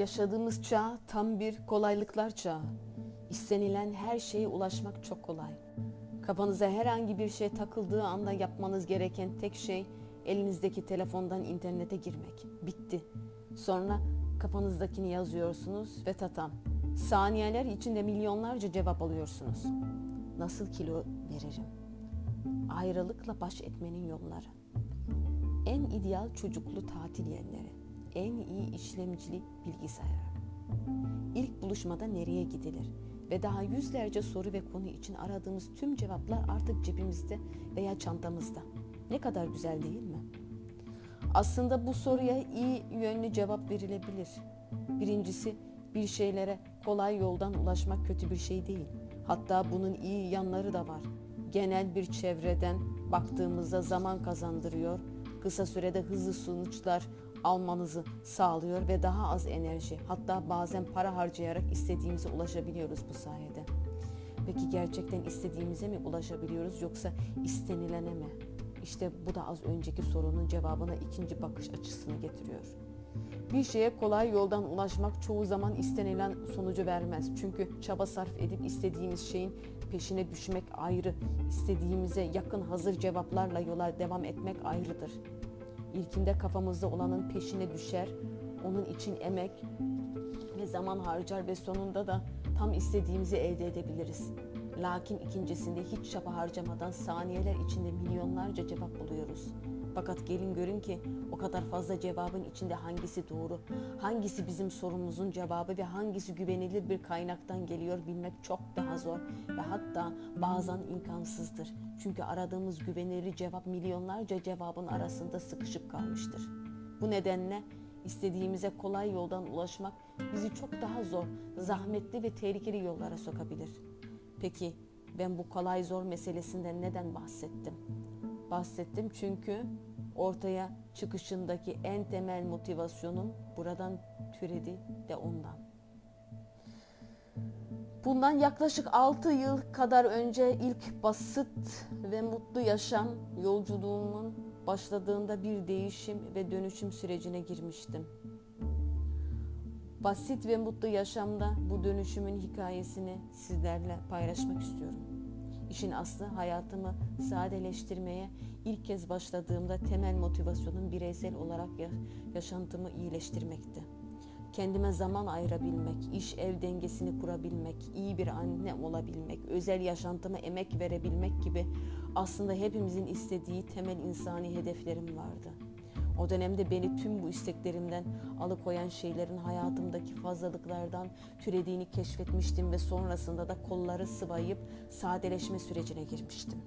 Yaşadığımız çağ tam bir kolaylıklar çağı. İstenilen her şeye ulaşmak çok kolay. Kafanıza herhangi bir şey takıldığı anda yapmanız gereken tek şey elinizdeki telefondan internete girmek. Bitti. Sonra kafanızdakini yazıyorsunuz ve tatam. Saniyeler içinde milyonlarca cevap alıyorsunuz. Nasıl kilo veririm? Ayrılıkla baş etmenin yolları. En ideal çocuklu tatil yerleri. En iyi işlemcili bilgisayar. İlk buluşmada nereye gidilir? Ve daha yüzlerce soru ve konu için aradığımız tüm cevaplar artık cebimizde veya çantamızda. Ne kadar güzel değil mi? Aslında bu soruya iyi yönlü cevap verilebilir. Birincisi bir şeylere kolay yoldan ulaşmak kötü bir şey değil. Hatta bunun iyi yanları da var. Genel bir çevreden baktığımızda zaman kazandırıyor, kısa sürede hızlı sonuçlar almanızı sağlıyor ve daha az enerji hatta bazen para harcayarak istediğimize ulaşabiliyoruz bu sayede. Peki gerçekten istediğimize mi ulaşabiliyoruz yoksa istenilene mi? İşte bu da az önceki sorunun cevabına ikinci bakış açısını getiriyor. Bir şeye kolay yoldan ulaşmak çoğu zaman istenilen sonucu vermez. Çünkü çaba sarf edip istediğimiz şeyin peşine düşmek ayrı, istediğimize yakın hazır cevaplarla yola devam etmek ayrıdır. İlkinde kafamızda olanın peşine düşer, onun için emek ve zaman harcar ve sonunda da tam istediğimizi elde edebiliriz. Lakin ikincisinde hiç çaba harcamadan saniyeler içinde milyonlarca cevap buluyoruz. Fakat gelin görün ki o kadar fazla cevabın içinde hangisi doğru, hangisi bizim sorumuzun cevabı ve hangisi güvenilir bir kaynaktan geliyor bilmek çok daha zor ve hatta bazen imkansızdır. Çünkü aradığımız güvenilir cevap milyonlarca cevabın arasında sıkışıp kalmıştır. Bu nedenle istediğimize kolay yoldan ulaşmak bizi çok daha zor, zahmetli ve tehlikeli yollara sokabilir. Peki ben bu kolay zor meselesinden neden bahsettim? Bahsettim çünkü ortaya çıkışındaki en temel motivasyonum buradan türedi de ondan. Bundan yaklaşık 6 yıl kadar önce ilk basit ve mutlu yaşam yolculuğumun başladığında bir değişim ve dönüşüm sürecine girmiştim. Basit ve mutlu yaşamda bu dönüşümün hikayesini sizlerle paylaşmak istiyorum. İşin aslı hayatımı sadeleştirmeye ilk kez başladığımda temel motivasyonum bireysel olarak yaşantımı iyileştirmekti. Kendime zaman ayırabilmek, iş ev dengesini kurabilmek, iyi bir anne olabilmek, özel yaşantıma emek verebilmek gibi aslında hepimizin istediği temel insani hedeflerim vardı. O dönemde beni tüm bu isteklerimden alıkoyan şeylerin hayatımdaki fazlalıklardan türediğini keşfetmiştim ve sonrasında da kolları sıvayıp sadeleşme sürecine girmiştim.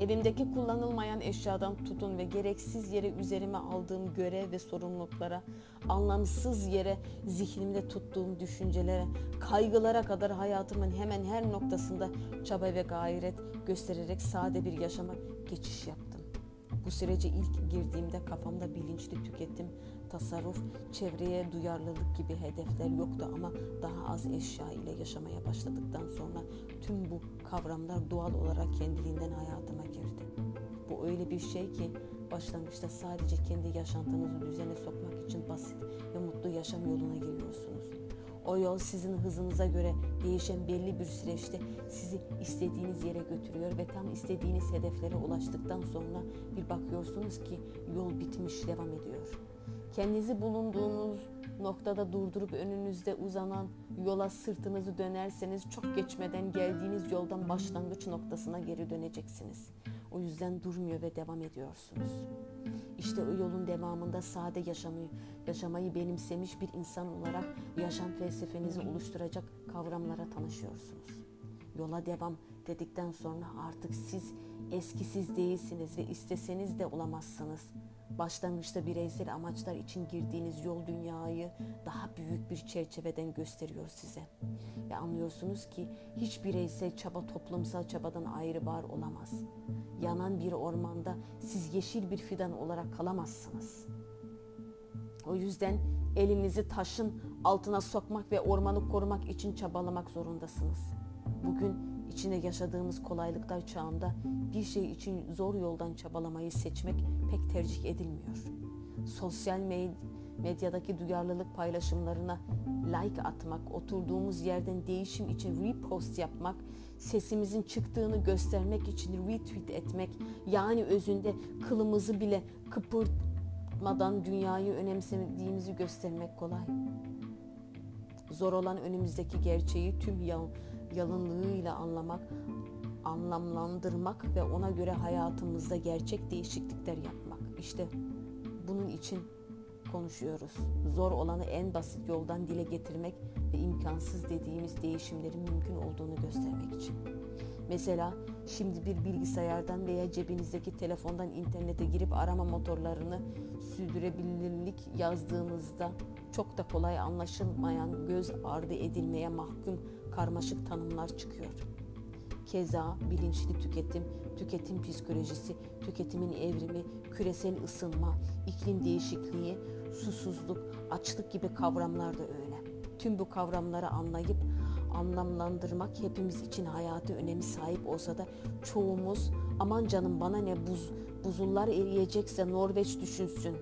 Evimdeki kullanılmayan eşyadan tutun ve gereksiz yere üzerime aldığım görev ve sorumluluklara, anlamsız yere zihnimde tuttuğum düşüncelere, kaygılara kadar hayatımın hemen her noktasında çaba ve gayret göstererek sade bir yaşama geçiş yaptım. Bu sürece ilk girdiğimde kafamda bilinçli tüketim, tasarruf, çevreye duyarlılık gibi hedefler yoktu ama daha az eşya ile yaşamaya başladıktan sonra tüm bu kavramlar doğal olarak kendiliğinden hayatıma girdi. Bu öyle bir şey ki başlangıçta sadece kendi yaşantınızı düzene sokmak için basit ve mutlu yaşam yoluna giriyorsunuz. O yol sizin hızınıza göre değişen belli bir süreçte sizi istediğiniz yere götürüyor ve tam istediğiniz hedeflere ulaştıktan sonra bir bakıyorsunuz ki yol bitmiş devam ediyor. Kendinizi bulunduğunuz noktada durdurup önünüzde uzanan yola sırtınızı dönerseniz çok geçmeden geldiğiniz yoldan başlangıç noktasına geri döneceksiniz. O yüzden durmuyor ve devam ediyorsunuz. İşte o yolun devamında sade yaşamayı, yaşamayı benimsemiş bir insan olarak yaşam felsefenizi oluşturacak kavramlara tanışıyorsunuz. Yola devam dedikten sonra artık siz eskisiz değilsiniz ve isteseniz de olamazsınız. Başlangıçta bireysel amaçlar için girdiğiniz yol dünyayı daha büyük bir çerçeveden gösteriyor size. Ve anlıyorsunuz ki hiç bireysel çaba toplumsal çabadan ayrı var olamaz. Yanan bir ormanda siz yeşil bir fidan olarak kalamazsınız. O yüzden elinizi taşın altına sokmak ve ormanı korumak için çabalamak zorundasınız. Bugün içinde yaşadığımız kolaylıklar çağında bir şey için zor yoldan çabalamayı seçmek pek tercih edilmiyor. Sosyal medyadaki duyarlılık paylaşımlarına like atmak, oturduğumuz yerden değişim için repost yapmak, sesimizin çıktığını göstermek için retweet etmek, yani özünde kılımızı bile kıpırtmadan dünyayı önemsediğimizi göstermek kolay. Zor olan önümüzdeki gerçeği tüm yalınlığıyla anlamak, anlamlandırmak ve ona göre hayatımızda gerçek değişiklikler yapmak. İşte bunun için konuşuyoruz. Zor olanı en basit yoldan dile getirmek ve imkansız dediğimiz değişimlerin mümkün olduğunu göstermek için. Mesela şimdi bir bilgisayardan veya cebinizdeki telefondan internete girip arama motorlarını sürdürebilirlik yazdığınızda çok da kolay anlaşılmayan, göz ardı edilmeye mahkum karmaşık tanımlar çıkıyor. Keza bilinçli tüketim, tüketim psikolojisi, tüketimin evrimi, küresel ısınma, iklim değişikliği, susuzluk, açlık gibi kavramlar da öyle. Tüm bu kavramları anlayıp anlamlandırmak hepimiz için hayatı önemi sahip olsa da çoğumuz aman canım bana ne buz, buzullar eriyecekse Norveç düşünsün.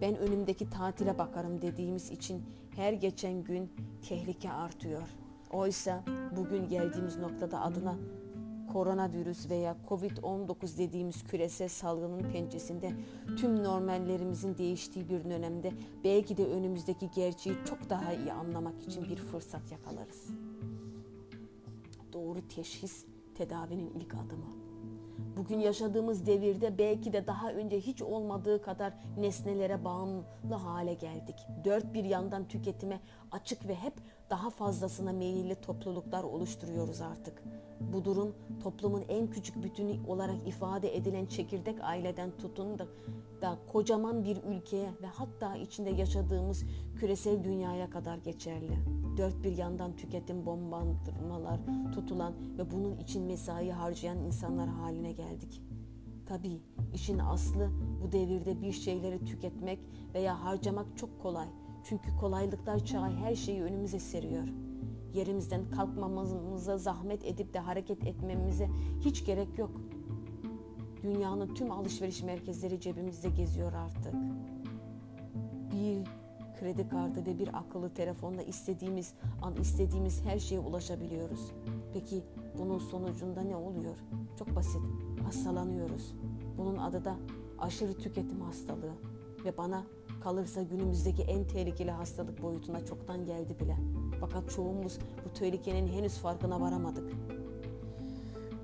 Ben önümdeki tatile bakarım dediğimiz için her geçen gün tehlike artıyor. Oysa bugün geldiğimiz noktada adına koronavirüs veya Covid-19 dediğimiz küresel salgının pençesinde tüm normallerimizin değiştiği bir dönemde belki de önümüzdeki gerçeği çok daha iyi anlamak için bir fırsat yakalarız. Doğru teşhis tedavinin ilk adımı. Bugün yaşadığımız devirde belki de daha önce hiç olmadığı kadar nesnelere bağımlı hale geldik. Dört bir yandan tüketime açık ve hep daha fazlasına meyilli topluluklar oluşturuyoruz artık. Bu durum toplumun en küçük bütünü olarak ifade edilen çekirdek aileden tutun da, da kocaman bir ülkeye ve hatta içinde yaşadığımız küresel dünyaya kadar geçerli. Dört bir yandan tüketim bombardırmalar tutulan ve bunun için mesai harcayan insanlar haline geldik. Tabii işin aslı bu devirde bir şeyleri tüketmek veya harcamak çok kolay. Çünkü kolaylıklar çağı her şeyi önümüze seriyor. Yerimizden kalkmamıza zahmet edip de hareket etmemize hiç gerek yok. Dünyanın tüm alışveriş merkezleri cebimizde geziyor artık. Bir kredi kartı ve bir akıllı telefonla istediğimiz an istediğimiz her şeye ulaşabiliyoruz. Peki bunun sonucunda ne oluyor? Çok basit. Hastalanıyoruz. Bunun adı da aşırı tüketim hastalığı ve bana kalırsa günümüzdeki en tehlikeli hastalık boyutuna çoktan geldi bile. Fakat çoğumuz bu tehlikenin henüz farkına varamadık.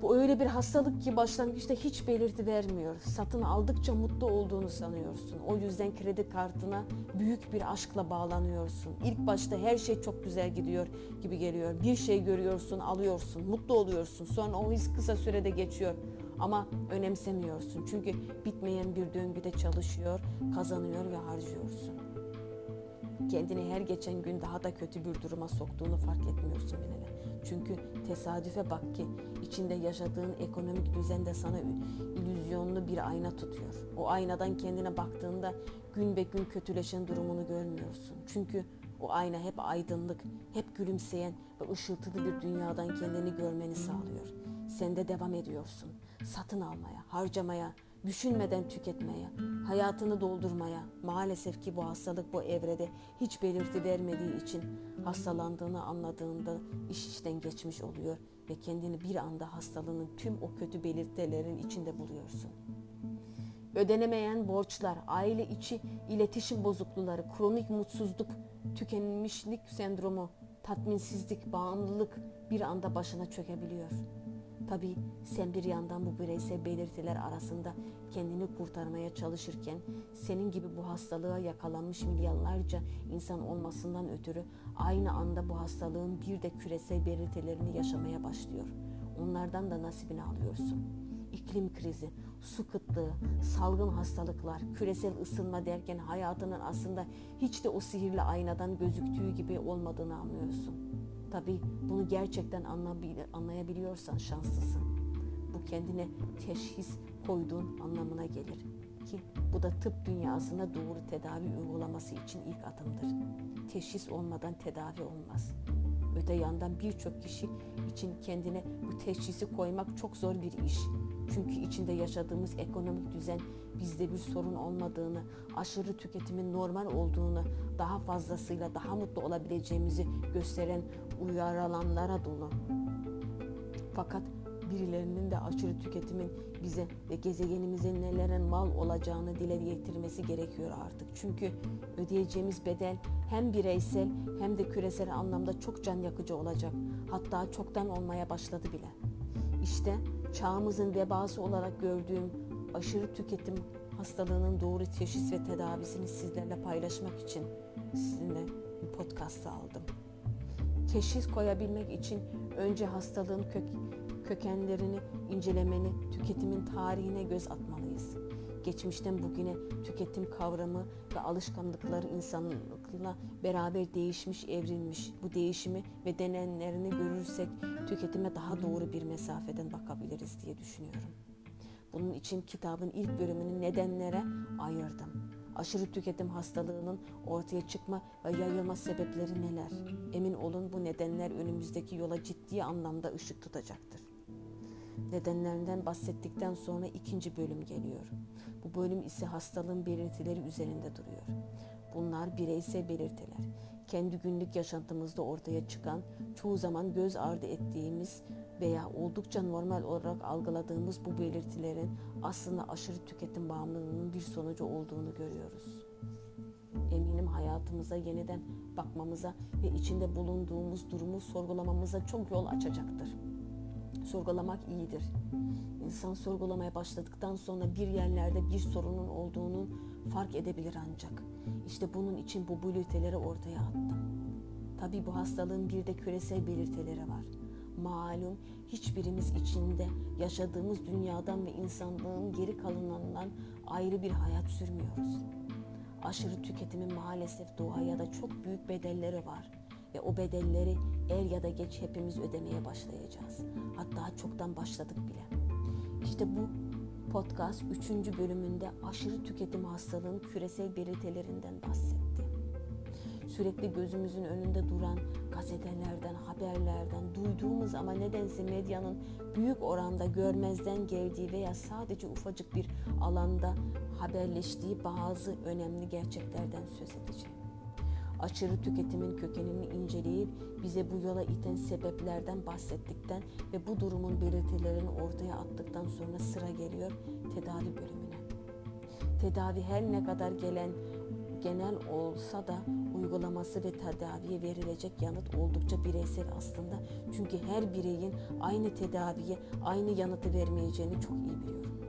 Bu öyle bir hastalık ki başlangıçta hiç belirti vermiyor. Satın aldıkça mutlu olduğunu sanıyorsun. O yüzden kredi kartına büyük bir aşkla bağlanıyorsun. İlk başta her şey çok güzel gidiyor gibi geliyor. Bir şey görüyorsun, alıyorsun, mutlu oluyorsun. Sonra o his kısa sürede geçiyor. Ama önemsemiyorsun. Çünkü bitmeyen bir döngüde çalışıyor, kazanıyor ve harcıyorsun. Kendini her geçen gün daha da kötü bir duruma soktuğunu fark etmiyorsun bile. Çünkü tesadüfe bak ki içinde yaşadığın ekonomik düzen de sana illüzyonlu bir ayna tutuyor. O aynadan kendine baktığında gün be gün kötüleşen durumunu görmüyorsun. Çünkü o ayna hep aydınlık, hep gülümseyen ve ışıltılı bir dünyadan kendini görmeni sağlıyor. Sen de devam ediyorsun. Satın almaya, harcamaya, düşünmeden tüketmeye, hayatını doldurmaya. Maalesef ki bu hastalık bu evrede hiç belirti vermediği için hastalandığını anladığında iş işten geçmiş oluyor ve kendini bir anda hastalığının tüm o kötü belirtilerin içinde buluyorsun. Ödenemeyen borçlar, aile içi iletişim bozuklukları, kronik mutsuzluk, tükenmişlik sendromu, tatminsizlik, bağımlılık bir anda başına çökebiliyor.'' Tabii sen bir yandan bu bireysel belirtiler arasında kendini kurtarmaya çalışırken senin gibi bu hastalığa yakalanmış milyarlarca insan olmasından ötürü aynı anda bu hastalığın bir de küresel belirtilerini yaşamaya başlıyor. Onlardan da nasibini alıyorsun. İklim krizi, su kıtlığı, salgın hastalıklar, küresel ısınma derken hayatının aslında hiç de o sihirli aynadan gözüktüğü gibi olmadığını anlıyorsun.'' Tabi bunu gerçekten anlayabiliyorsan şanslısın. Bu kendine teşhis koyduğun anlamına gelir ki bu da tıp dünyasında doğru tedavi uygulaması için ilk adımdır. Teşhis olmadan tedavi olmaz. Öte yandan birçok kişi için kendine bu teşhisi koymak çok zor bir iş. Çünkü içinde yaşadığımız ekonomik düzen bizde bir sorun olmadığını, aşırı tüketimin normal olduğunu, daha fazlasıyla daha mutlu olabileceğimizi gösteren uyarılanlara dolu. Fakat birilerinin de aşırı tüketimin bize ve gezegenimize nelerin mal olacağını dile getirmesi gerekiyor artık. Çünkü ödeyeceğimiz bedel hem bireysel hem de küresel anlamda çok can yakıcı olacak. Hatta çoktan olmaya başladı bile. İşte çağımızın vebası olarak gördüğüm aşırı tüketim hastalığının doğru teşhis ve tedavisini sizlerle paylaşmak için sizinle bir podcast aldım. Teşhis koyabilmek için önce hastalığın kök, kökenlerini incelemeni, tüketimin tarihine göz atmalıyız. Geçmişten bugüne tüketim kavramı ve alışkanlıkları insanlıkla beraber değişmiş, evrilmiş. Bu değişimi ve denenlerini görürsek tüketime daha doğru bir mesafeden bakabiliriz diye düşünüyorum. Bunun için kitabın ilk bölümünü nedenlere ayırdım. Aşırı tüketim hastalığının ortaya çıkma ve yayılma sebepleri neler? Emin olun bu nedenler önümüzdeki yola ciddi anlamda ışık tutacaktır. Nedenlerinden bahsettikten sonra ikinci bölüm geliyor. Bu bölüm ise hastalığın belirtileri üzerinde duruyor. Bunlar bireysel belirtiler. Kendi günlük yaşantımızda ortaya çıkan, çoğu zaman göz ardı ettiğimiz veya oldukça normal olarak algıladığımız bu belirtilerin aslında aşırı tüketim bağımlılığının bir sonucu olduğunu görüyoruz. Eminim hayatımıza yeniden bakmamıza ve içinde bulunduğumuz durumu sorgulamamıza çok yol açacaktır. Sorgulamak iyidir. İnsan sorgulamaya başladıktan sonra bir yerlerde bir sorunun olduğunu fark edebilir ancak. İşte bunun için bu belirtileri ortaya attım. Tabii bu hastalığın bir de küresel belirtileri var. Malum hiçbirimiz içinde yaşadığımız dünyadan ve insanlığın geri kalanından ayrı bir hayat sürmüyoruz. Aşırı tüketimin maalesef doğaya da çok büyük bedelleri var ve o bedelleri er ya da geç hepimiz ödemeye başlayacağız. Hatta çoktan başladık bile. İşte bu podcast 3. bölümünde aşırı tüketim hastalığının küresel belirtilerinden bahsetti. Sürekli gözümüzün önünde duran gazetelerden, haberlerden duyduğumuz ama nedense medyanın büyük oranda görmezden geldiği veya sadece ufacık bir alanda haberleştiği bazı önemli gerçeklerden söz edeceğim aşırı tüketimin kökenini inceleyip bize bu yola iten sebeplerden bahsettikten ve bu durumun belirtilerini ortaya attıktan sonra sıra geliyor tedavi bölümüne. Tedavi her ne kadar gelen genel olsa da uygulaması ve tedaviye verilecek yanıt oldukça bireysel aslında. Çünkü her bireyin aynı tedaviye aynı yanıtı vermeyeceğini çok iyi biliyorum.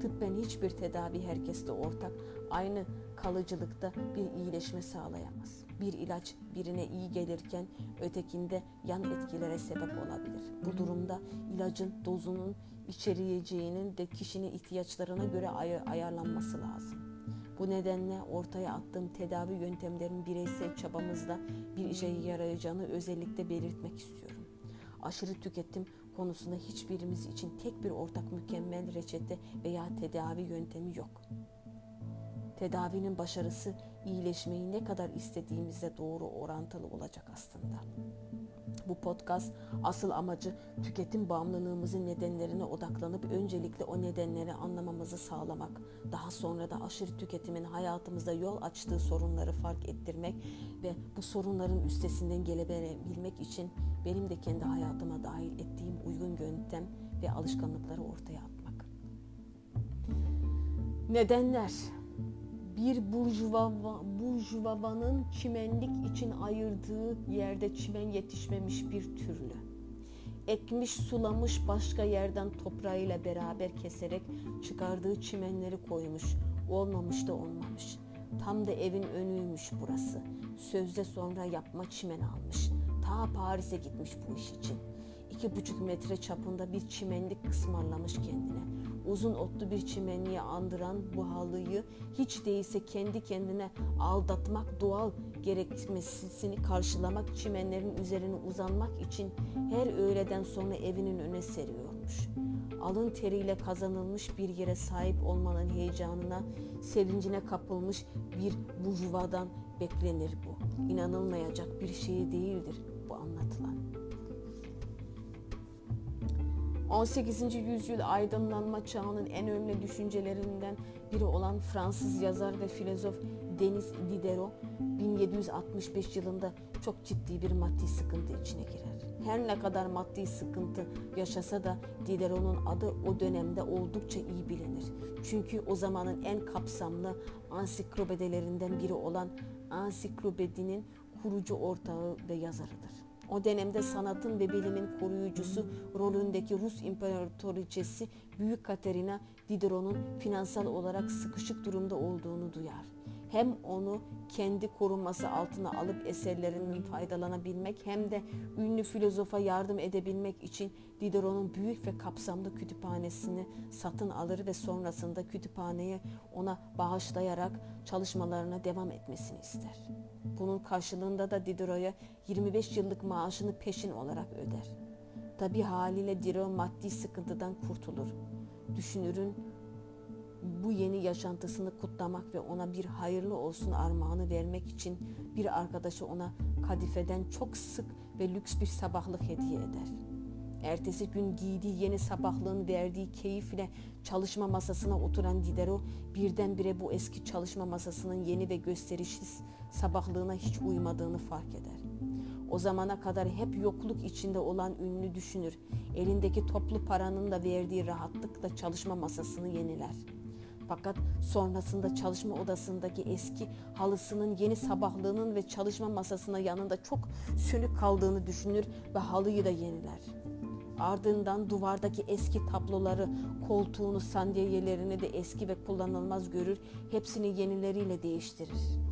Tıbben hiçbir tedavi herkeste ortak, aynı kalıcılıkta bir iyileşme sağlayamaz. Bir ilaç birine iyi gelirken ötekinde yan etkilere sebep olabilir. Bu durumda ilacın dozunun içeriyeceğinin de kişinin ihtiyaçlarına göre ay- ayarlanması lazım. Bu nedenle ortaya attığım tedavi yöntemlerinin bireysel çabamızla bir işe yarayacağını özellikle belirtmek istiyorum. Aşırı tüketim konusunda hiçbirimiz için tek bir ortak mükemmel reçete veya tedavi yöntemi yok. Tedavinin başarısı iyileşmeyi ne kadar istediğimizle doğru orantılı olacak aslında. Bu podcast asıl amacı tüketim bağımlılığımızın nedenlerine odaklanıp öncelikle o nedenleri anlamamızı sağlamak, daha sonra da aşırı tüketimin hayatımızda yol açtığı sorunları fark ettirmek ve bu sorunların üstesinden gelebilmek için benim de kendi hayatıma dahil ettiğim uygun yöntem ve alışkanlıkları ortaya atmak. Nedenler bir burjuvava, burjuvavanın çimenlik için ayırdığı yerde çimen yetişmemiş bir türlü. Ekmiş, sulamış, başka yerden toprağıyla beraber keserek çıkardığı çimenleri koymuş. Olmamış da olmamış. Tam da evin önüymüş burası. Sözde sonra yapma çimen almış. Ta Paris'e gitmiş bu iş için. İki buçuk metre çapında bir çimenlik ısmarlamış kendine uzun otlu bir çimenliğe andıran bu halıyı hiç değilse kendi kendine aldatmak doğal gerekmesini karşılamak çimenlerin üzerine uzanmak için her öğleden sonra evinin öne seriyormuş. Alın teriyle kazanılmış bir yere sahip olmanın heyecanına, sevincine kapılmış bir burjuvadan beklenir bu. İnanılmayacak bir şey değildir bu anlatılan. 18. yüzyıl aydınlanma çağının en önemli düşüncelerinden biri olan Fransız yazar ve filozof Denis Diderot 1765 yılında çok ciddi bir maddi sıkıntı içine girer. Her ne kadar maddi sıkıntı yaşasa da Diderot'un adı o dönemde oldukça iyi bilinir. Çünkü o zamanın en kapsamlı ansiklopedilerinden biri olan ansiklopedinin kurucu ortağı ve yazarıdır. O dönemde sanatın ve bilimin koruyucusu rolündeki Rus imparatoriçesi Büyük Katerina Diderot'un finansal olarak sıkışık durumda olduğunu duyar. Hem onu kendi korunması altına alıp eserlerinden faydalanabilmek hem de ünlü filozofa yardım edebilmek için Diderot'un büyük ve kapsamlı kütüphanesini satın alır ve sonrasında kütüphaneyi ona bağışlayarak çalışmalarına devam etmesini ister. Bunun karşılığında da Diderot'a 25 yıllık maaşını peşin olarak öder. Tabi haliyle Diderot maddi sıkıntıdan kurtulur. Düşünürün bu yeni yaşantısını kutlamak ve ona bir hayırlı olsun armağanı vermek için bir arkadaşı ona kadifeden çok sık ve lüks bir sabahlık hediye eder. Ertesi gün giydiği yeni sabahlığın verdiği keyifle çalışma masasına oturan Diderot birdenbire bu eski çalışma masasının yeni ve gösterişli sabahlığına hiç uymadığını fark eder. O zamana kadar hep yokluk içinde olan ünlü düşünür. Elindeki toplu paranın da verdiği rahatlıkla çalışma masasını yeniler. Fakat sonrasında çalışma odasındaki eski halısının yeni sabahlığının ve çalışma masasına yanında çok sönük kaldığını düşünür ve halıyı da yeniler. Ardından duvardaki eski tabloları, koltuğunu, sandalyelerini de eski ve kullanılmaz görür, hepsini yenileriyle değiştirir.''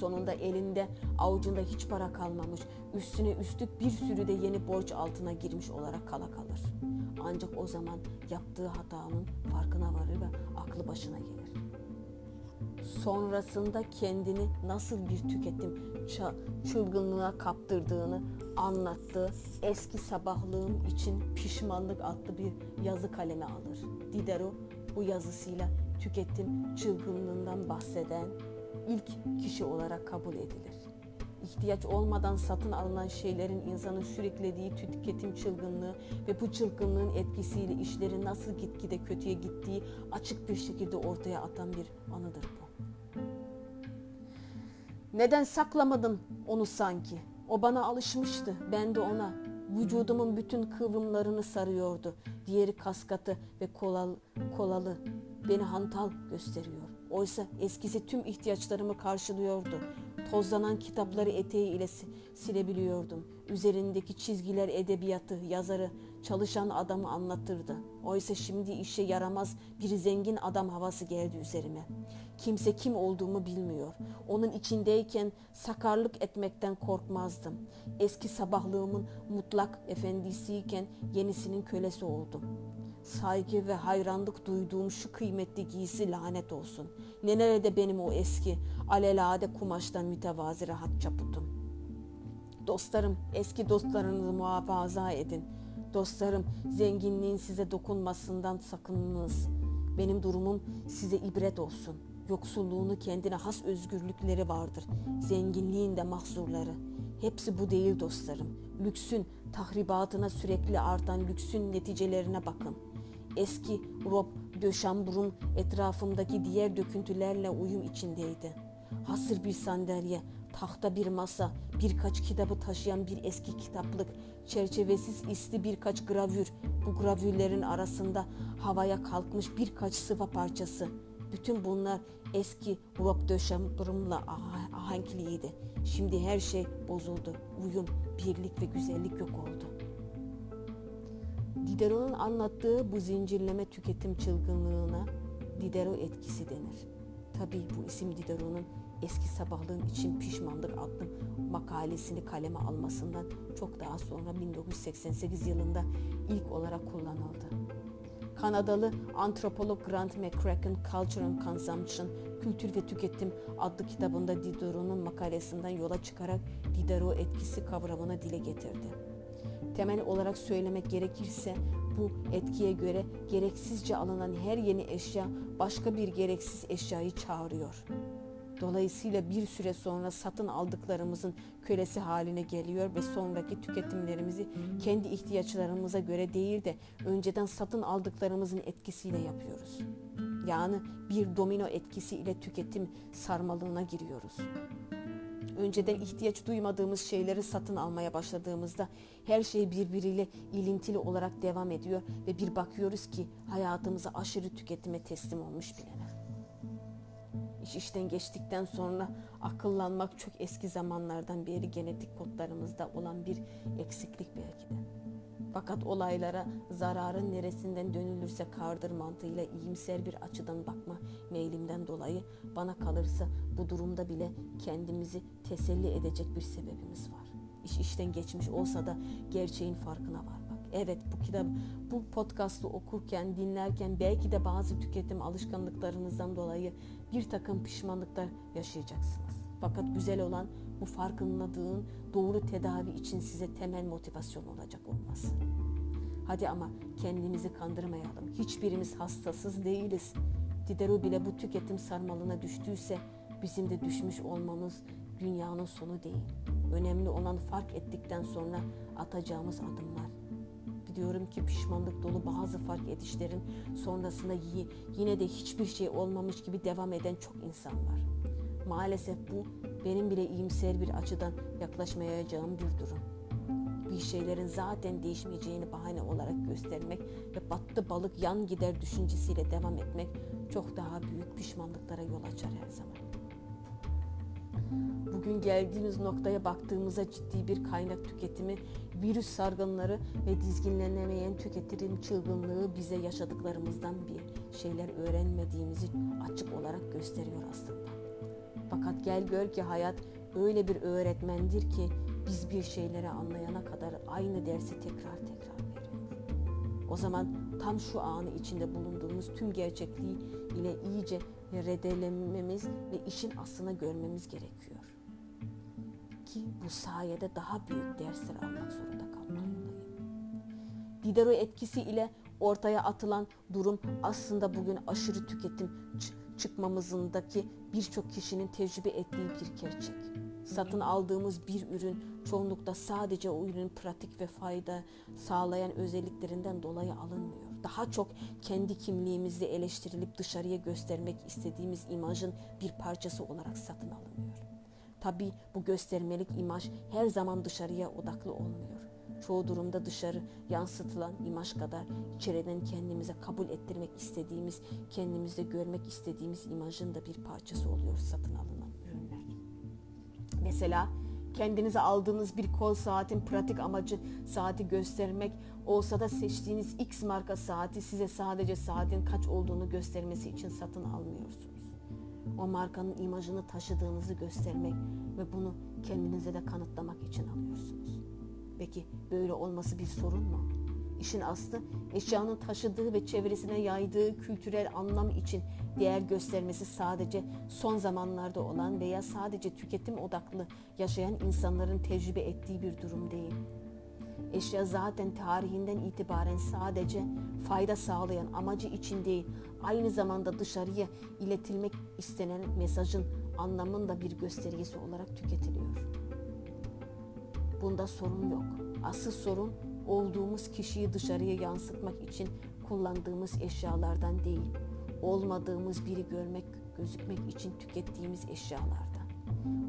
Sonunda elinde avucunda hiç para kalmamış, üstüne üstlük bir sürü de yeni borç altına girmiş olarak kala kalır. Ancak o zaman yaptığı hatanın farkına varır ve aklı başına gelir. Sonrasında kendini nasıl bir tüketim çılgınlığına kaptırdığını anlattığı eski sabahlığım için pişmanlık adlı bir yazı kaleme alır. Diderot bu yazısıyla tüketim çılgınlığından bahseden ilk kişi olarak kabul edilir. İhtiyaç olmadan satın alınan şeylerin insanın sürüklediği tüketim çılgınlığı ve bu çılgınlığın etkisiyle işleri nasıl gitgide kötüye gittiği açık bir şekilde ortaya atan bir anıdır bu. Neden saklamadım onu sanki? O bana alışmıştı, ben de ona. Vücudumun bütün kıvrımlarını sarıyordu. Diğeri kaskatı ve kolal, kolalı. Beni hantal gösteriyor. Oysa eskisi tüm ihtiyaçlarımı karşılıyordu. Tozlanan kitapları eteği ile silebiliyordum. Üzerindeki çizgiler edebiyatı, yazarı, çalışan adamı anlatırdı. Oysa şimdi işe yaramaz bir zengin adam havası geldi üzerime. Kimse kim olduğumu bilmiyor. Onun içindeyken sakarlık etmekten korkmazdım. Eski sabahlığımın mutlak efendisiyken yenisinin kölesi oldum. Saygı ve hayranlık duyduğum şu kıymetli giysi lanet olsun. Ne nerede benim o eski, alelade kumaştan mütevazi rahat çaputum. Dostlarım, eski dostlarınızı muhafaza edin. Dostlarım, zenginliğin size dokunmasından sakınınız. Benim durumum size ibret olsun. Yoksulluğunu kendine has özgürlükleri vardır. Zenginliğin de mahzurları. Hepsi bu değil dostlarım. Lüksün tahribatına sürekli artan lüksün neticelerine bakın.'' Eski Rob Döşambur'un etrafındaki diğer döküntülerle uyum içindeydi. Hasır bir sandalye, tahta bir masa, birkaç kitabı taşıyan bir eski kitaplık, çerçevesiz isli birkaç gravür, bu gravürlerin arasında havaya kalkmış birkaç sıva parçası. Bütün bunlar eski Rob Döşambur'umla ah ahenkliydi. Şimdi her şey bozuldu. Uyum, birlik ve güzellik yok oldu. Diderot'un anlattığı bu zincirleme tüketim çılgınlığına Diderot etkisi denir. Tabii bu isim Diderot'un eski sabahlığın için pişmanlık adlı makalesini kaleme almasından çok daha sonra 1988 yılında ilk olarak kullanıldı. Kanadalı antropolog Grant McCracken Culture and Consumption, Kültür ve Tüketim adlı kitabında Diderot'un makalesinden yola çıkarak Diderot etkisi kavramını dile getirdi. Temel olarak söylemek gerekirse bu etkiye göre gereksizce alınan her yeni eşya başka bir gereksiz eşyayı çağırıyor. Dolayısıyla bir süre sonra satın aldıklarımızın kölesi haline geliyor ve sonraki tüketimlerimizi kendi ihtiyaçlarımıza göre değil de önceden satın aldıklarımızın etkisiyle yapıyoruz. Yani bir domino etkisiyle tüketim sarmalına giriyoruz. Önceden ihtiyaç duymadığımız şeyleri satın almaya başladığımızda her şey birbiriyle ilintili olarak devam ediyor ve bir bakıyoruz ki hayatımızı aşırı tüketime teslim olmuş bileler. İş işten geçtikten sonra akıllanmak çok eski zamanlardan beri genetik kodlarımızda olan bir eksiklik belki de. Fakat olaylara zararın neresinden dönülürse kardır mantığıyla iyimser bir açıdan bakma meylimden dolayı bana kalırsa bu durumda bile kendimizi teselli edecek bir sebebimiz var. İş işten geçmiş olsa da gerçeğin farkına varmak. Evet bu kitap, bu podcast'ı okurken, dinlerken belki de bazı tüketim alışkanlıklarınızdan dolayı bir takım pişmanlıklar yaşayacaksınız. Fakat güzel olan bu farkındalığın doğru tedavi için size temel motivasyon olacak olması. Hadi ama kendimizi kandırmayalım. Hiçbirimiz hastasız değiliz. Diderot bile bu tüketim sarmalına düştüyse bizim de düşmüş olmamız dünyanın sonu değil. Önemli olan fark ettikten sonra atacağımız adımlar. Biliyorum ki pişmanlık dolu bazı fark edişlerin sonrasında yine de hiçbir şey olmamış gibi devam eden çok insan var. Maalesef bu benim bile iyimser bir açıdan yaklaşmayacağım bir durum. Bir şeylerin zaten değişmeyeceğini bahane olarak göstermek ve battı balık yan gider düşüncesiyle devam etmek çok daha büyük pişmanlıklara yol açar her zaman. Bugün geldiğimiz noktaya baktığımızda ciddi bir kaynak tüketimi, virüs sargınları ve dizginlenemeyen tüketirim çılgınlığı bize yaşadıklarımızdan bir şeyler öğrenmediğimizi açık olarak gösteriyor aslında. Fakat gel gör ki hayat öyle bir öğretmendir ki biz bir şeyleri anlayana kadar aynı dersi tekrar tekrar veriyor. O zaman tam şu anı içinde bulunduğumuz tüm gerçekliği ile iyice redelememiz ve işin aslını görmemiz gerekiyor. Ki bu sayede daha büyük dersler almak zorunda kalmalıyım. Diderot etkisi ile ortaya atılan durum aslında bugün aşırı tüketim çıkmamızındaki birçok kişinin tecrübe ettiği bir gerçek. Satın aldığımız bir ürün çoğunlukla sadece o ürünün pratik ve fayda sağlayan özelliklerinden dolayı alınmıyor. Daha çok kendi kimliğimizde eleştirilip dışarıya göstermek istediğimiz imajın bir parçası olarak satın alınıyor. Tabi bu göstermelik imaj her zaman dışarıya odaklı olmuyor çoğu durumda dışarı yansıtılan imaj kadar içeriden kendimize kabul ettirmek istediğimiz, kendimizde görmek istediğimiz imajın da bir parçası oluyor satın alınan ürünler. Mesela kendinize aldığınız bir kol saatin pratik amacı saati göstermek olsa da seçtiğiniz X marka saati size sadece saatin kaç olduğunu göstermesi için satın almıyorsunuz. O markanın imajını taşıdığınızı göstermek ve bunu kendinize de kanıtlamak için alıyorsunuz. Peki böyle olması bir sorun mu? İşin aslı eşyanın taşıdığı ve çevresine yaydığı kültürel anlam için değer göstermesi sadece son zamanlarda olan veya sadece tüketim odaklı yaşayan insanların tecrübe ettiği bir durum değil. Eşya zaten tarihinden itibaren sadece fayda sağlayan amacı için değil, aynı zamanda dışarıya iletilmek istenen mesajın anlamında bir göstergesi olarak tüketiliyor. Bunda sorun yok. Asıl sorun olduğumuz kişiyi dışarıya yansıtmak için kullandığımız eşyalardan değil, olmadığımız biri görmek, gözükmek için tükettiğimiz eşyalardan.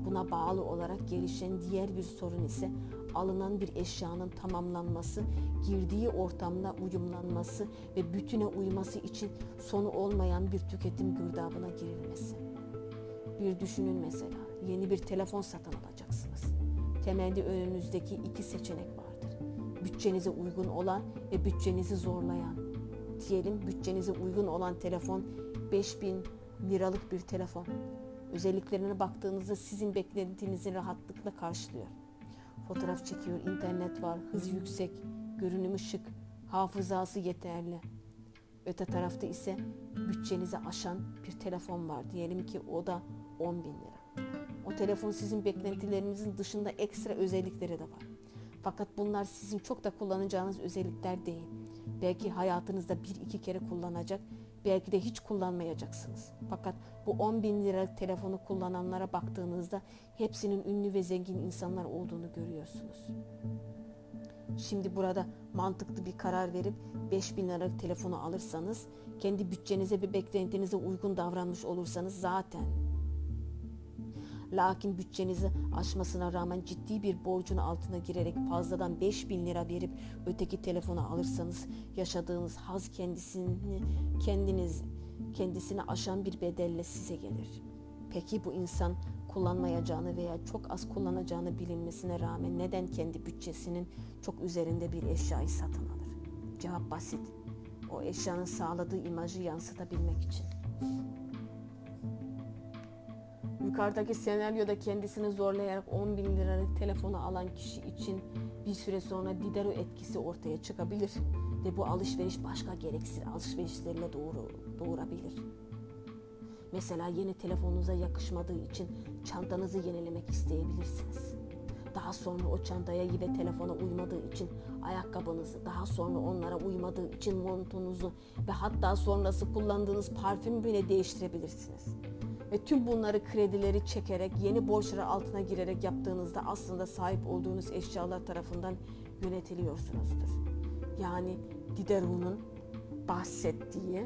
Buna bağlı olarak gelişen diğer bir sorun ise alınan bir eşyanın tamamlanması, girdiği ortamla uyumlanması ve bütüne uyması için sonu olmayan bir tüketim girdabına girilmesi. Bir düşünün mesela, yeni bir telefon satın alacaksınız temelde önünüzdeki iki seçenek vardır. Bütçenize uygun olan ve bütçenizi zorlayan. Diyelim bütçenize uygun olan telefon 5000 liralık bir telefon. Özelliklerine baktığınızda sizin beklentinizi rahatlıkla karşılıyor. Fotoğraf çekiyor, internet var, hız yüksek, görünümü şık, hafızası yeterli. Öte tarafta ise bütçenizi aşan bir telefon var. Diyelim ki o da 10 bin lira. O telefon sizin beklentilerinizin dışında ekstra özellikleri de var. Fakat bunlar sizin çok da kullanacağınız özellikler değil. Belki hayatınızda bir iki kere kullanacak, belki de hiç kullanmayacaksınız. Fakat bu 10 bin lira telefonu kullananlara baktığınızda hepsinin ünlü ve zengin insanlar olduğunu görüyorsunuz. Şimdi burada mantıklı bir karar verip 5 bin liralık telefonu alırsanız, kendi bütçenize ve beklentinize uygun davranmış olursanız zaten Lakin bütçenizi aşmasına rağmen ciddi bir borcun altına girerek fazladan 5 bin lira verip öteki telefonu alırsanız yaşadığınız haz kendisini kendiniz kendisini aşan bir bedelle size gelir. Peki bu insan kullanmayacağını veya çok az kullanacağını bilinmesine rağmen neden kendi bütçesinin çok üzerinde bir eşyayı satın alır? Cevap basit. O eşyanın sağladığı imajı yansıtabilmek için. Yukarıdaki senaryoda kendisini zorlayarak 10 bin liralık telefonu alan kişi için bir süre sonra Diderot etkisi ortaya çıkabilir ve bu alışveriş başka gereksiz alışverişlerle doğru, doğurabilir. Mesela yeni telefonunuza yakışmadığı için çantanızı yenilemek isteyebilirsiniz. Daha sonra o çantaya ve telefona uymadığı için ayakkabınızı, daha sonra onlara uymadığı için montunuzu ve hatta sonrası kullandığınız parfüm bile değiştirebilirsiniz. Ve tüm bunları kredileri çekerek, yeni borçlara altına girerek yaptığınızda aslında sahip olduğunuz eşyalar tarafından yönetiliyorsunuzdur. Yani Diderot'un bahsettiği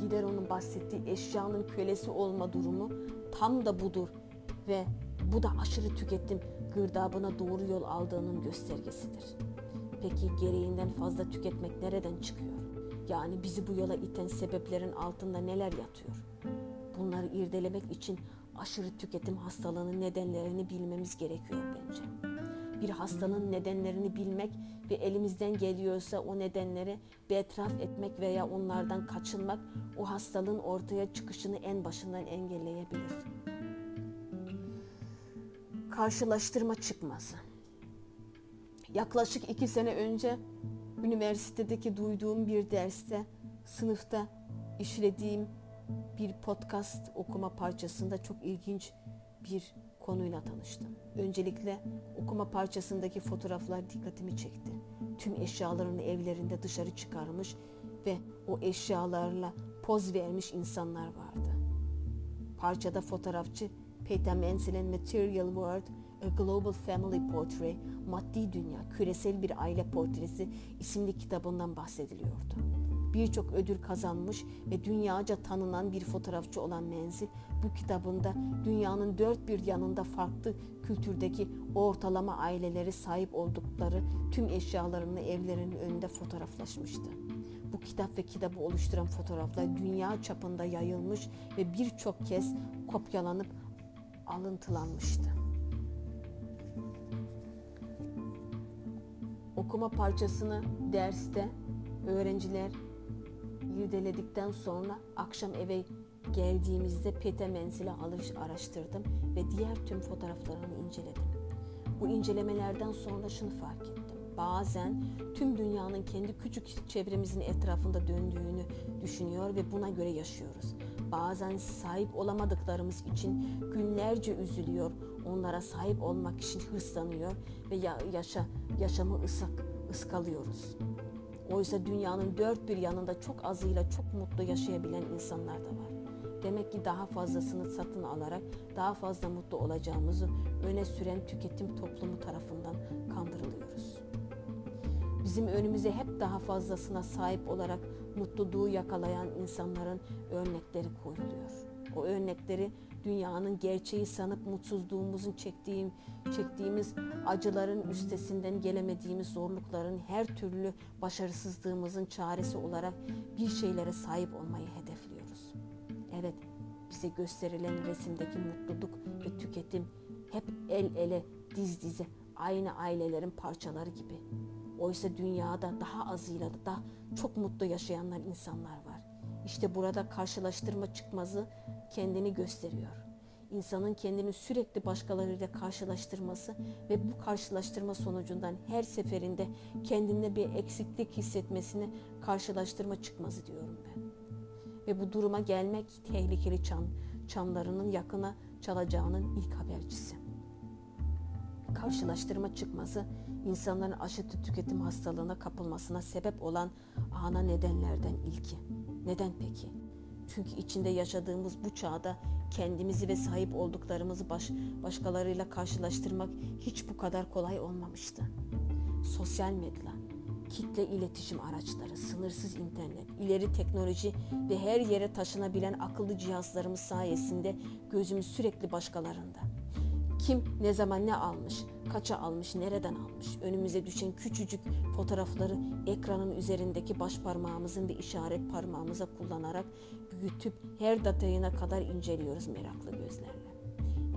Diderot'un bahsettiği eşyanın kölesi olma durumu tam da budur ve bu da aşırı tüketim gırdabına doğru yol aldığının göstergesidir. Peki gereğinden fazla tüketmek nereden çıkıyor? Yani bizi bu yola iten sebeplerin altında neler yatıyor? Bunları irdelemek için aşırı tüketim hastalığının nedenlerini bilmemiz gerekiyor bence. Bir hastalığın nedenlerini bilmek ve elimizden geliyorsa o nedenleri betraf etmek veya onlardan kaçınmak o hastalığın ortaya çıkışını en başından engelleyebilir. Karşılaştırma çıkması. Yaklaşık iki sene önce üniversitedeki duyduğum bir derste sınıfta işlediğim bir podcast okuma parçasında çok ilginç bir konuyla tanıştım. Öncelikle okuma parçasındaki fotoğraflar dikkatimi çekti. Tüm eşyalarını evlerinde dışarı çıkarmış ve o eşyalarla poz vermiş insanlar vardı. Parçada fotoğrafçı Peter Menzel'in Material World, A Global Family Portrait, Maddi Dünya, Küresel Bir Aile Portresi isimli kitabından bahsediliyordu birçok ödül kazanmış ve dünyaca tanınan bir fotoğrafçı olan Menzil bu kitabında dünyanın dört bir yanında farklı kültürdeki ortalama aileleri sahip oldukları tüm eşyalarını evlerinin önünde fotoğraflaşmıştı. Bu kitap ve kitabı oluşturan fotoğraflar dünya çapında yayılmış ve birçok kez kopyalanıp alıntılanmıştı. Okuma parçasını derste öğrenciler irdeledikten sonra akşam eve geldiğimizde Pete Menzil'i alış araştırdım ve diğer tüm fotoğraflarını inceledim. Bu incelemelerden sonra şunu fark ettim. Bazen tüm dünyanın kendi küçük çevremizin etrafında döndüğünü düşünüyor ve buna göre yaşıyoruz. Bazen sahip olamadıklarımız için günlerce üzülüyor, onlara sahip olmak için hırslanıyor ve yaşa, yaşamı ısak, ıskalıyoruz. Oysa dünyanın dört bir yanında çok azıyla çok mutlu yaşayabilen insanlar da var. Demek ki daha fazlasını satın alarak daha fazla mutlu olacağımızı öne süren tüketim toplumu tarafından kandırılıyoruz. Bizim önümüze hep daha fazlasına sahip olarak mutluluğu yakalayan insanların örnekleri koyuluyor. O örnekleri dünyanın gerçeği sanıp mutsuzluğumuzun çektiğim, çektiğimiz acıların üstesinden gelemediğimiz zorlukların her türlü başarısızlığımızın çaresi olarak bir şeylere sahip olmayı hedefliyoruz. Evet, bize gösterilen resimdeki mutluluk ve tüketim hep el ele, diz dize, aynı ailelerin parçaları gibi. Oysa dünyada daha azıyla da çok mutlu yaşayanlar insanlar var. İşte burada karşılaştırma çıkmazı kendini gösteriyor. İnsanın kendini sürekli başkalarıyla karşılaştırması ve bu karşılaştırma sonucundan her seferinde kendinde bir eksiklik hissetmesini karşılaştırma çıkmazı diyorum ben. Ve bu duruma gelmek tehlikeli çan, çanlarının yakına çalacağının ilk habercisi. Karşılaştırma çıkması insanların aşırı tüketim hastalığına kapılmasına sebep olan ana nedenlerden ilki. Neden peki? Çünkü içinde yaşadığımız bu çağda kendimizi ve sahip olduklarımızı baş, başkalarıyla karşılaştırmak hiç bu kadar kolay olmamıştı. Sosyal medya, kitle iletişim araçları, sınırsız internet, ileri teknoloji ve her yere taşınabilen akıllı cihazlarımız sayesinde gözümüz sürekli başkalarında. Kim ne zaman ne almış, kaça almış, nereden almış, önümüze düşen küçücük fotoğrafları ekranın üzerindeki baş parmağımızın ve işaret parmağımıza kullanarak büyütüp her detayına kadar inceliyoruz meraklı gözlerle.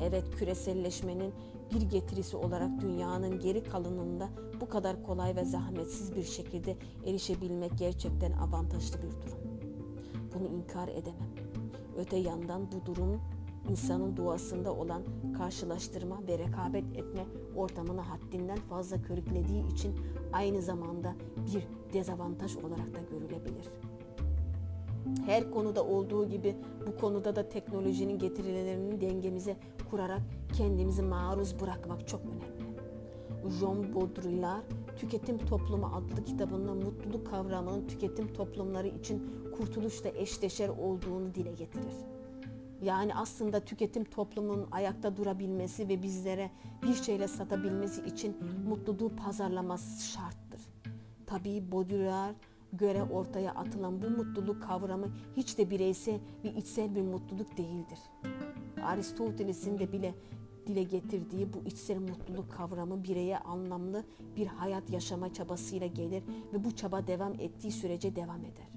Evet küreselleşmenin bir getirisi olarak dünyanın geri kalanında bu kadar kolay ve zahmetsiz bir şekilde erişebilmek gerçekten avantajlı bir durum. Bunu inkar edemem. Öte yandan bu durum insanın doğasında olan karşılaştırma ve rekabet etme ortamını haddinden fazla körüklediği için aynı zamanda bir dezavantaj olarak da görülebilir. Her konuda olduğu gibi bu konuda da teknolojinin getirilerini dengemize kurarak kendimizi maruz bırakmak çok önemli. Jean Baudrillard Tüketim Toplumu adlı kitabında mutluluk kavramının tüketim toplumları için kurtuluşla eşdeşer olduğunu dile getirir. Yani aslında tüketim toplumunun ayakta durabilmesi ve bizlere bir şeyle satabilmesi için mutluluğu pazarlaması şarttır. Tabii Baudrillard göre ortaya atılan bu mutluluk kavramı hiç de bireysel ve içsel bir mutluluk değildir. Aristoteles'in de bile dile getirdiği bu içsel mutluluk kavramı bireye anlamlı bir hayat yaşama çabasıyla gelir ve bu çaba devam ettiği sürece devam eder.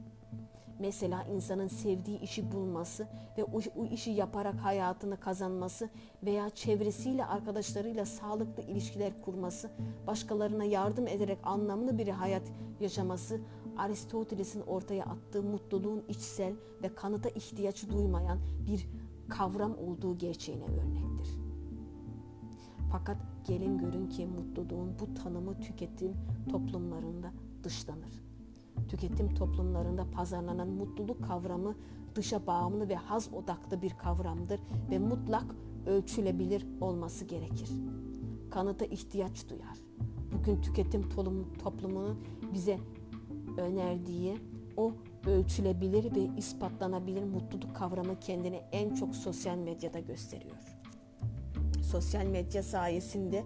Mesela insanın sevdiği işi bulması ve o, o işi yaparak hayatını kazanması veya çevresiyle arkadaşlarıyla sağlıklı ilişkiler kurması, başkalarına yardım ederek anlamlı bir hayat yaşaması Aristoteles'in ortaya attığı mutluluğun içsel ve kanıta ihtiyaç duymayan bir kavram olduğu gerçeğine örnektir. Fakat gelin görün ki mutluluğun bu tanımı tüketim toplumlarında dışlanır. Tüketim toplumlarında pazarlanan mutluluk kavramı dışa bağımlı ve haz odaklı bir kavramdır ve mutlak ölçülebilir olması gerekir. Kanıta ihtiyaç duyar. Bugün tüketim toplumunun bize önerdiği o ölçülebilir ve ispatlanabilir mutluluk kavramı kendini en çok sosyal medyada gösteriyor. Sosyal medya sayesinde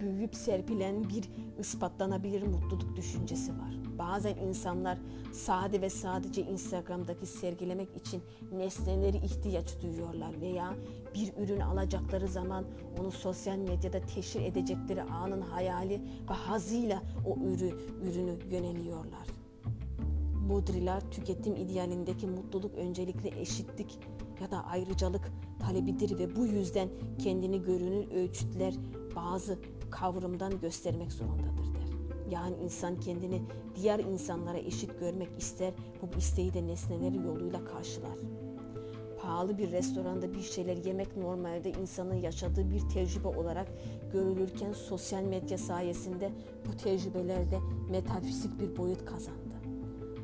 büyüyüp serpilen bir ispatlanabilir mutluluk düşüncesi var. Bazen insanlar sade ve sadece Instagram'daki sergilemek için nesneleri ihtiyaç duyuyorlar veya bir ürün alacakları zaman onu sosyal medyada teşhir edecekleri anın hayali ve hazıyla o ürü, ürünü yöneliyorlar. Baudrillard tüketim idealindeki mutluluk öncelikle eşitlik ya da ayrıcalık talebidir ve bu yüzden kendini görünür ölçütler bazı kavramdan göstermek zorundadır. Yani insan kendini diğer insanlara eşit görmek ister, bu isteği de nesneleri yoluyla karşılar. Pahalı bir restoranda bir şeyler yemek normalde insanın yaşadığı bir tecrübe olarak görülürken sosyal medya sayesinde bu tecrübelerde metafizik bir boyut kazandı.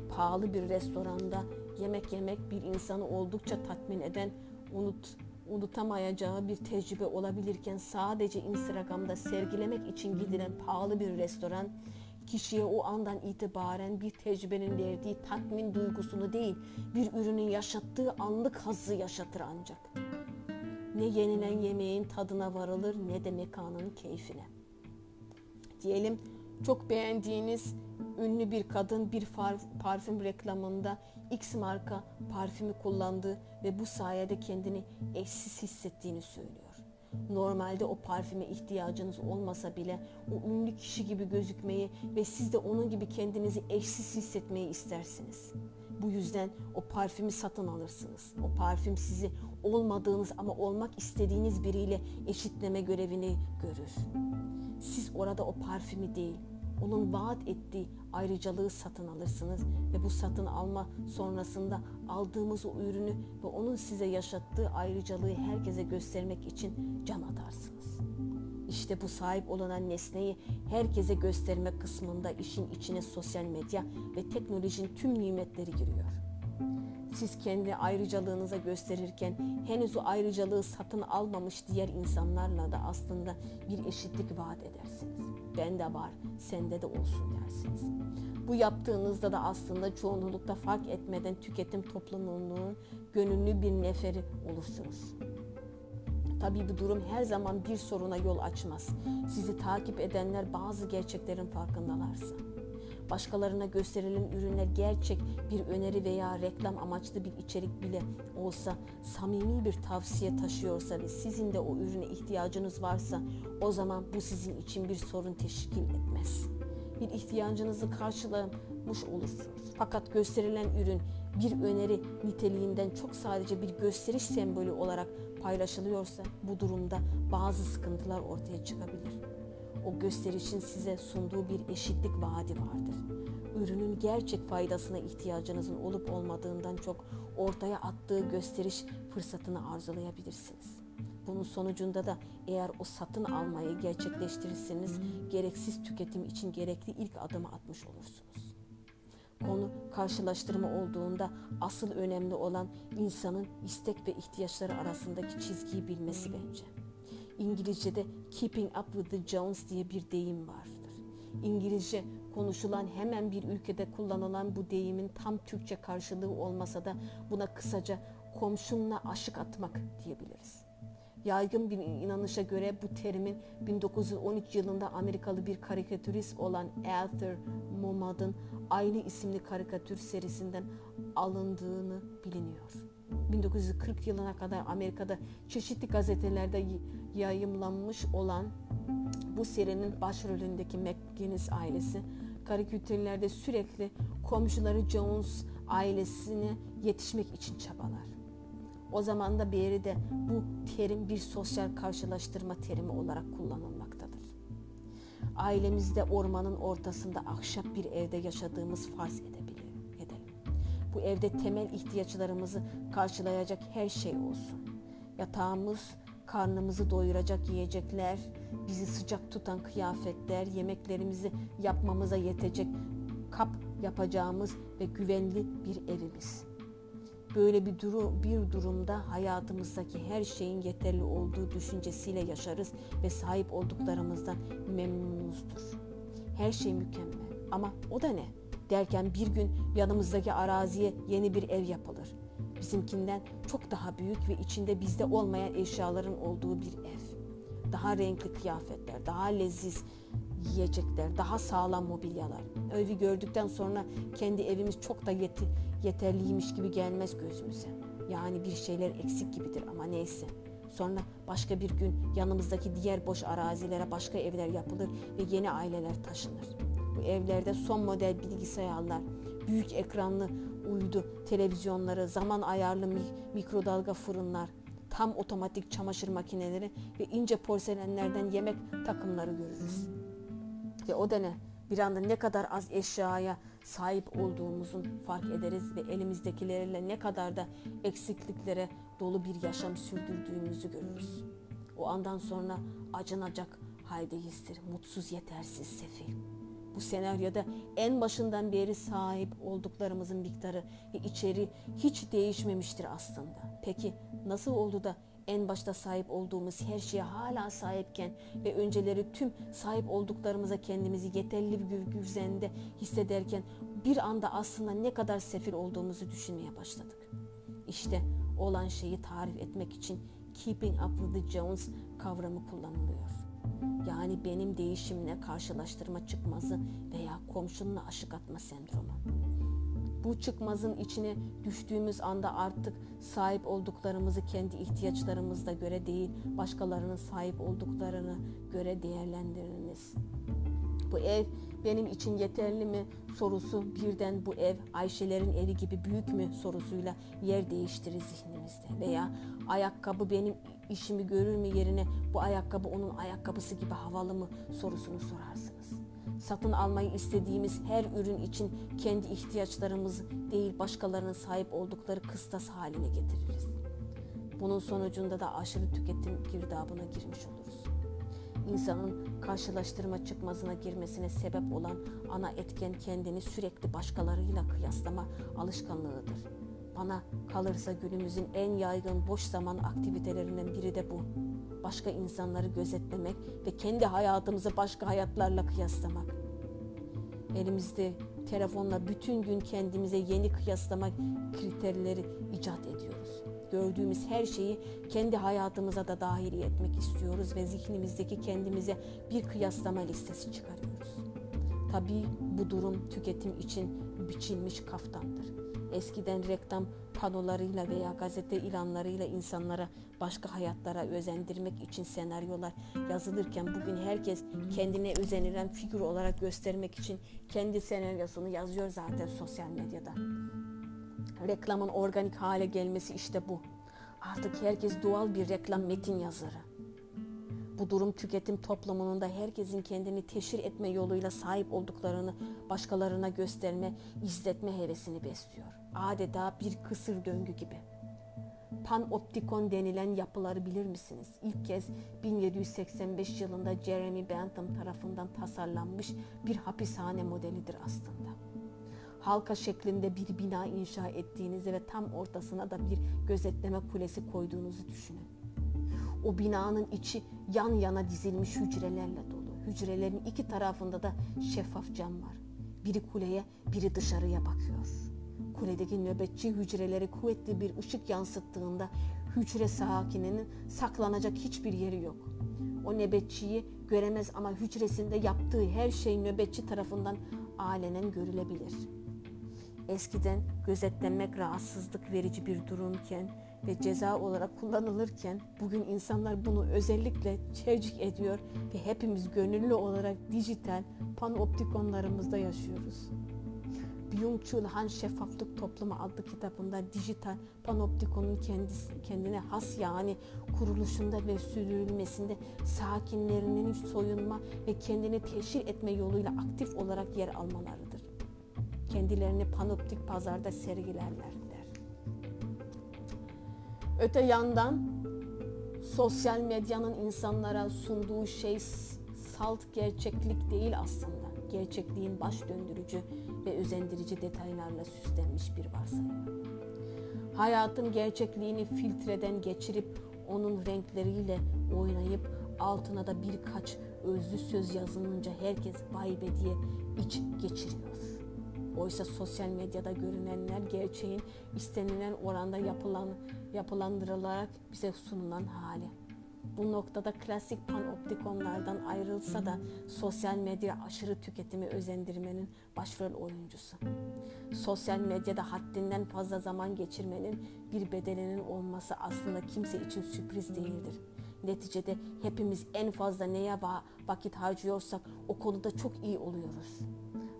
Pahalı bir restoranda yemek yemek bir insanı oldukça tatmin eden, unut, unutamayacağı bir tecrübe olabilirken sadece Instagram'da sergilemek için gidilen pahalı bir restoran kişiye o andan itibaren bir tecrübenin verdiği tatmin duygusunu değil, bir ürünün yaşattığı anlık hazzı yaşatır ancak. Ne yenilen yemeğin tadına varılır ne de mekanın keyfine. Diyelim çok beğendiğiniz ünlü bir kadın bir parfüm reklamında X marka parfümü kullandı ve bu sayede kendini eşsiz hissettiğini söylüyor. Normalde o parfüme ihtiyacınız olmasa bile o ünlü kişi gibi gözükmeyi ve siz de onun gibi kendinizi eşsiz hissetmeyi istersiniz. Bu yüzden o parfümü satın alırsınız. O parfüm sizi olmadığınız ama olmak istediğiniz biriyle eşitleme görevini görür. Siz orada o parfümü değil, onun vaat ettiği ayrıcalığı satın alırsınız ve bu satın alma sonrasında aldığımız o ürünü ve onun size yaşattığı ayrıcalığı herkese göstermek için can atarsınız. İşte bu sahip olunan nesneyi herkese gösterme kısmında işin içine sosyal medya ve teknolojinin tüm nimetleri giriyor. Siz kendi ayrıcalığınıza gösterirken henüz o ayrıcalığı satın almamış diğer insanlarla da aslında bir eşitlik vaat edersiniz. Bende var, sende de olsun dersiniz. Bu yaptığınızda da aslında çoğunlukta fark etmeden tüketim toplumunun gönüllü bir neferi olursunuz. Tabii bu durum her zaman bir soruna yol açmaz. Sizi takip edenler bazı gerçeklerin farkındalarsa başkalarına gösterilen ürünler gerçek bir öneri veya reklam amaçlı bir içerik bile olsa samimi bir tavsiye taşıyorsa ve sizin de o ürüne ihtiyacınız varsa o zaman bu sizin için bir sorun teşkil etmez. Bir ihtiyacınızı karşılamış olursunuz. Fakat gösterilen ürün bir öneri niteliğinden çok sadece bir gösteriş sembolü olarak paylaşılıyorsa bu durumda bazı sıkıntılar ortaya çıkabilir o gösterişin size sunduğu bir eşitlik vaadi vardır. Ürünün gerçek faydasına ihtiyacınızın olup olmadığından çok ortaya attığı gösteriş fırsatını arzulayabilirsiniz. Bunun sonucunda da eğer o satın almayı gerçekleştirirseniz gereksiz tüketim için gerekli ilk adımı atmış olursunuz. Konu karşılaştırma olduğunda asıl önemli olan insanın istek ve ihtiyaçları arasındaki çizgiyi bilmesi bence. İngilizce'de keeping up with the Jones diye bir deyim vardır. İngilizce konuşulan hemen bir ülkede kullanılan bu deyimin tam Türkçe karşılığı olmasa da buna kısaca komşunla aşık atmak diyebiliriz. Yaygın bir inanışa göre bu terimin 1913 yılında Amerikalı bir karikatürist olan Arthur Momad'ın aynı isimli karikatür serisinden alındığını biliniyor. 1940 yılına kadar Amerika'da çeşitli gazetelerde yayımlanmış olan bu serinin başrolündeki McGinnis ailesi karikatürlerde sürekli komşuları Jones ailesine yetişmek için çabalar. O zaman da beri de bu terim bir sosyal karşılaştırma terimi olarak kullanılmaktadır. Ailemizde ormanın ortasında ahşap bir evde yaşadığımız farz edebilir. Bu evde temel ihtiyaçlarımızı karşılayacak her şey olsun. Yatağımız, karnımızı doyuracak yiyecekler, bizi sıcak tutan kıyafetler, yemeklerimizi yapmamıza yetecek kap yapacağımız ve güvenli bir evimiz. Böyle bir, duru, bir durumda hayatımızdaki her şeyin yeterli olduğu düşüncesiyle yaşarız ve sahip olduklarımızdan memnunuzdur. Her şey mükemmel ama o da ne? Derken bir gün yanımızdaki araziye yeni bir ev yapılır bizimkinden çok daha büyük ve içinde bizde olmayan eşyaların olduğu bir ev. Daha renkli kıyafetler, daha leziz yiyecekler, daha sağlam mobilyalar. Evi gördükten sonra kendi evimiz çok da yeti, yeterliymiş gibi gelmez gözümüze. Yani bir şeyler eksik gibidir ama neyse. Sonra başka bir gün yanımızdaki diğer boş arazilere başka evler yapılır ve yeni aileler taşınır. Bu evlerde son model bilgisayarlar, büyük ekranlı uydu televizyonları, zaman ayarlı mikrodalga fırınlar, tam otomatik çamaşır makineleri ve ince porselenlerden yemek takımları görürüz. Ve o da ne? Bir anda ne kadar az eşyaya sahip olduğumuzun fark ederiz ve elimizdekilerle ne kadar da eksikliklere dolu bir yaşam sürdürdüğümüzü görürüz. O andan sonra acınacak haldeyizdir, mutsuz, yetersiz, sefil. Bu senaryoda en başından beri sahip olduklarımızın miktarı ve içeri hiç değişmemiştir aslında. Peki nasıl oldu da en başta sahip olduğumuz her şeye hala sahipken ve önceleri tüm sahip olduklarımıza kendimizi yeterli bir güzende hissederken bir anda aslında ne kadar sefil olduğumuzu düşünmeye başladık. İşte olan şeyi tarif etmek için Keeping Up with the Jones kavramı kullanılıyor. Yani benim değişimle karşılaştırma çıkmazı veya komşunla aşık atma sendromu. Bu çıkmazın içine düştüğümüz anda artık sahip olduklarımızı kendi ihtiyaçlarımızda göre değil, başkalarının sahip olduklarını göre değerlendiriniz. Bu ev benim için yeterli mi sorusu birden bu ev Ayşelerin evi gibi büyük mü sorusuyla yer değiştirir zihnimizde. Veya ayakkabı benim işimi görür mü yerine bu ayakkabı onun ayakkabısı gibi havalı mı sorusunu sorarsınız. Satın almayı istediğimiz her ürün için kendi ihtiyaçlarımızı değil başkalarının sahip oldukları kıstas haline getiririz. Bunun sonucunda da aşırı tüketim girdabına girmiş oluruz. İnsanın karşılaştırma çıkmazına girmesine sebep olan ana etken kendini sürekli başkalarıyla kıyaslama alışkanlığıdır Bana kalırsa günümüzün en yaygın boş zaman aktivitelerinden biri de bu. Başka insanları gözetlemek ve kendi hayatımızı başka hayatlarla kıyaslamak. Elimizde telefonla bütün gün kendimize yeni kıyaslama kriterleri icat ediyoruz. Gördüğümüz her şeyi kendi hayatımıza da dahil etmek istiyoruz ve zihnimizdeki kendimize bir kıyaslama listesi çıkarıyoruz. Tabii bu durum tüketim için biçilmiş kaftandır. Eskiden reklam panolarıyla veya gazete ilanlarıyla insanlara başka hayatlara özendirmek için senaryolar yazılırken bugün herkes kendine özenilen figür olarak göstermek için kendi senaryosunu yazıyor zaten sosyal medyada. Reklamın organik hale gelmesi işte bu. Artık herkes doğal bir reklam metin yazarı. Bu durum tüketim toplumunun da herkesin kendini teşhir etme yoluyla sahip olduklarını başkalarına gösterme, izletme hevesini besliyor. Adeta bir kısır döngü gibi. Panoptikon denilen yapıları bilir misiniz? İlk kez 1785 yılında Jeremy Bentham tarafından tasarlanmış bir hapishane modelidir aslında. Halka şeklinde bir bina inşa ettiğinizi ve tam ortasına da bir gözetleme kulesi koyduğunuzu düşünün. O binanın içi yan yana dizilmiş hücrelerle dolu. Hücrelerin iki tarafında da şeffaf cam var. Biri kuleye, biri dışarıya bakıyor. Kuledeki nöbetçi hücreleri kuvvetli bir ışık yansıttığında hücre sakininin saklanacak hiçbir yeri yok. O nöbetçiyi göremez ama hücresinde yaptığı her şey nöbetçi tarafından alenen görülebilir. Eskiden gözetlenmek rahatsızlık verici bir durumken ve ceza olarak kullanılırken bugün insanlar bunu özellikle tercih ediyor ve hepimiz gönüllü olarak dijital panoptikonlarımızda yaşıyoruz. Byung-Chul Han Şeffaflık Toplumu adlı kitabında dijital panoptikonun kendisi, kendine has yani kuruluşunda ve sürdürülmesinde sakinlerinin soyunma ve kendini teşhir etme yoluyla aktif olarak yer almalarıdır. Kendilerini panoptik pazarda sergilerler. Öte yandan sosyal medyanın insanlara sunduğu şey salt gerçeklik değil aslında. Gerçekliğin baş döndürücü ve özendirici detaylarla süslenmiş bir varsayım. Hayatın gerçekliğini filtreden geçirip onun renkleriyle oynayıp altına da birkaç özlü söz yazılınca herkes vay be diye iç geçiriyor. Oysa sosyal medyada görünenler gerçeğin istenilen oranda yapılan, yapılandırılarak bize sunulan hali. Bu noktada klasik panoptikonlardan ayrılsa da sosyal medya aşırı tüketimi özendirmenin başrol oyuncusu. Sosyal medyada haddinden fazla zaman geçirmenin bir bedelinin olması aslında kimse için sürpriz değildir. Neticede hepimiz en fazla neye vakit harcıyorsak o konuda çok iyi oluyoruz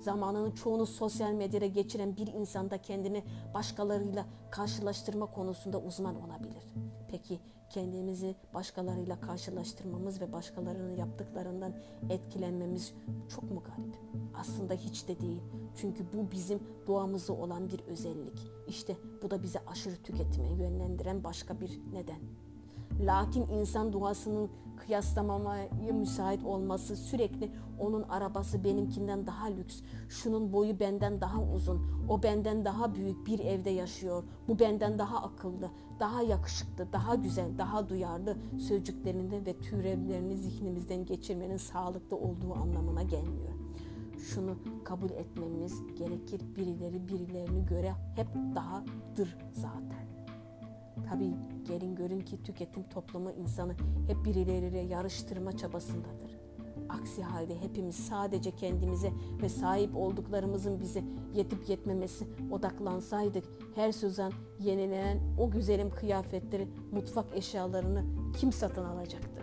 zamanının çoğunu sosyal medyada geçiren bir insanda kendini başkalarıyla karşılaştırma konusunda uzman olabilir. Peki kendimizi başkalarıyla karşılaştırmamız ve başkalarının yaptıklarından etkilenmemiz çok mu garip? Aslında hiç de değil. Çünkü bu bizim doğamızda olan bir özellik. İşte bu da bizi aşırı tüketime yönlendiren başka bir neden. Lakin insan doğasının kıyaslamamaya müsait olması sürekli onun arabası benimkinden daha lüks, şunun boyu benden daha uzun, o benden daha büyük bir evde yaşıyor, bu benden daha akıllı, daha yakışıklı, daha güzel, daha duyarlı sözcüklerini ve türevlerini zihnimizden geçirmenin sağlıklı olduğu anlamına gelmiyor. Şunu kabul etmemiz gerekir birileri birilerini göre hep dahadır zaten. Tabii gelin görün ki tüketim toplumu insanı hep birileriyle yarıştırma çabasındadır. Aksi halde hepimiz sadece kendimize ve sahip olduklarımızın bize yetip yetmemesi odaklansaydık her sözen yenilenen o güzelim kıyafetleri, mutfak eşyalarını kim satın alacaktı?